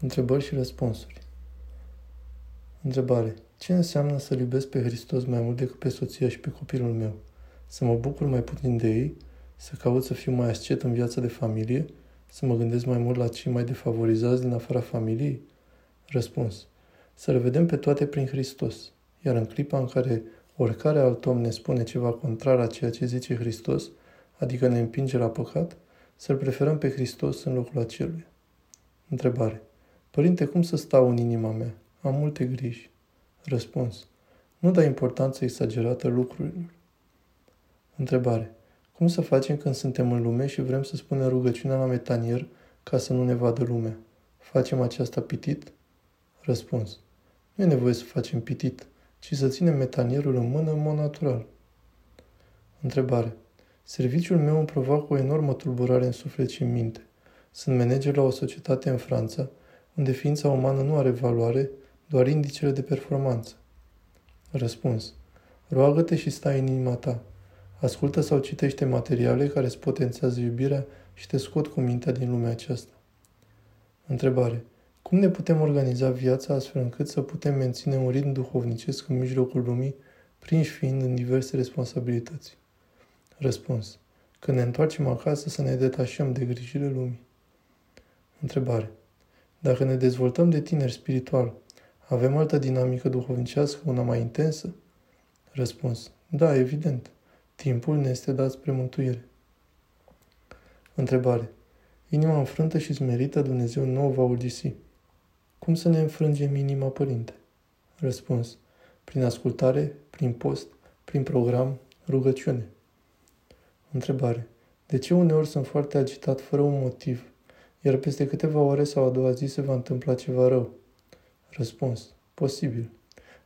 Întrebări și răspunsuri. Întrebare. Ce înseamnă să-L iubesc pe Hristos mai mult decât pe soția și pe copilul meu? Să mă bucur mai puțin de ei? Să caut să fiu mai ascet în viața de familie? Să mă gândesc mai mult la cei mai defavorizați din afara familiei? Răspuns. Să le vedem pe toate prin Hristos. Iar în clipa în care oricare alt om ne spune ceva contrar a ceea ce zice Hristos, adică ne împinge la păcat, să-L preferăm pe Hristos în locul acelui. Întrebare. Părinte, cum să stau în inima mea? Am multe griji. Răspuns. Nu da importanță exagerată lucrurilor. Întrebare. Cum să facem când suntem în lume și vrem să spunem rugăciunea la metanier ca să nu ne vadă lumea? Facem aceasta pitit? Răspuns. Nu e nevoie să facem pitit, ci să ținem metanierul în mână în mod natural. Întrebare. Serviciul meu îmi provoacă o enormă tulburare în suflet și în minte. Sunt manager la o societate în Franța, unde ființa umană nu are valoare, doar indicele de performanță. Răspuns. Roagă-te și stai în inima ta. Ascultă sau citește materiale care îți potențează iubirea și te scot cu mintea din lumea aceasta. Întrebare. Cum ne putem organiza viața astfel încât să putem menține un ritm duhovnicesc în mijlocul lumii, prinși fiind în diverse responsabilități? Răspuns. Când ne întoarcem acasă să ne detașăm de grijile lumii. Întrebare. Dacă ne dezvoltăm de tineri spiritual, avem altă dinamică duhovnicească, una mai intensă? Răspuns. Da, evident. Timpul ne este dat spre mântuire. Întrebare. Inima înfrântă și smerită Dumnezeu nu o va urgisi. Cum să ne înfrângem inima, Părinte? Răspuns. Prin ascultare, prin post, prin program, rugăciune. Întrebare. De ce uneori sunt foarte agitat fără un motiv, iar peste câteva ore sau a doua zi se va întâmpla ceva rău? Răspuns. Posibil.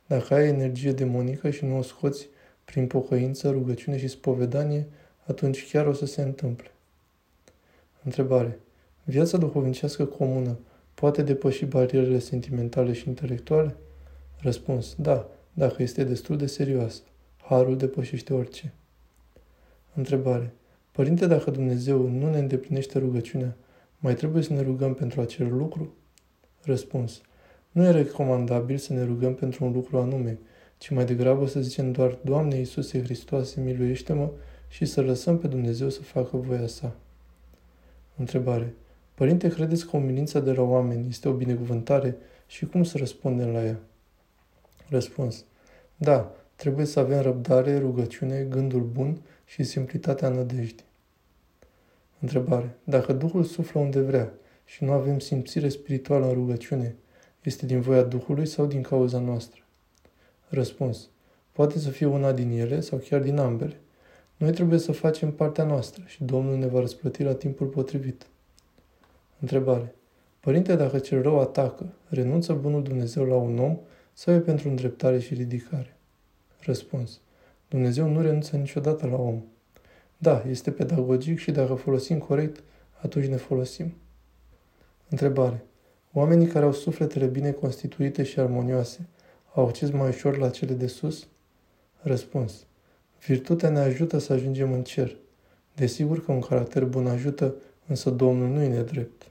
Dacă ai energie demonică și nu o scoți prin pocăință, rugăciune și spovedanie, atunci chiar o să se întâmple. Întrebare. Viața duhovnicească comună poate depăși barierele sentimentale și intelectuale? Răspuns. Da, dacă este destul de serioasă. Harul depășește orice. Întrebare. Părinte, dacă Dumnezeu nu ne îndeplinește rugăciunea, mai trebuie să ne rugăm pentru acel lucru? Răspuns. Nu e recomandabil să ne rugăm pentru un lucru anume, ci mai degrabă să zicem doar, Doamne Iisuse Hristoase, miluiește-mă și să lăsăm pe Dumnezeu să facă voia sa. Întrebare. Părinte, credeți că umilința de la oameni este o binecuvântare și cum să răspundem la ea? Răspuns. Da, trebuie să avem răbdare, rugăciune, gândul bun și simplitatea nădejdii. Întrebare. Dacă Duhul suflă unde vrea și nu avem simțire spirituală în rugăciune, este din voia Duhului sau din cauza noastră? Răspuns. Poate să fie una din ele sau chiar din ambele. Noi trebuie să facem partea noastră și Domnul ne va răsplăti la timpul potrivit. Întrebare. Părinte, dacă cel rău atacă, renunță bunul Dumnezeu la un om sau e pentru îndreptare și ridicare? Răspuns. Dumnezeu nu renunță niciodată la om. Da, este pedagogic și dacă folosim corect, atunci ne folosim. Întrebare. Oamenii care au sufletele bine constituite și armonioase au acces mai ușor la cele de sus? Răspuns. Virtutea ne ajută să ajungem în cer. Desigur că un caracter bun ajută, însă Domnul nu e nedrept.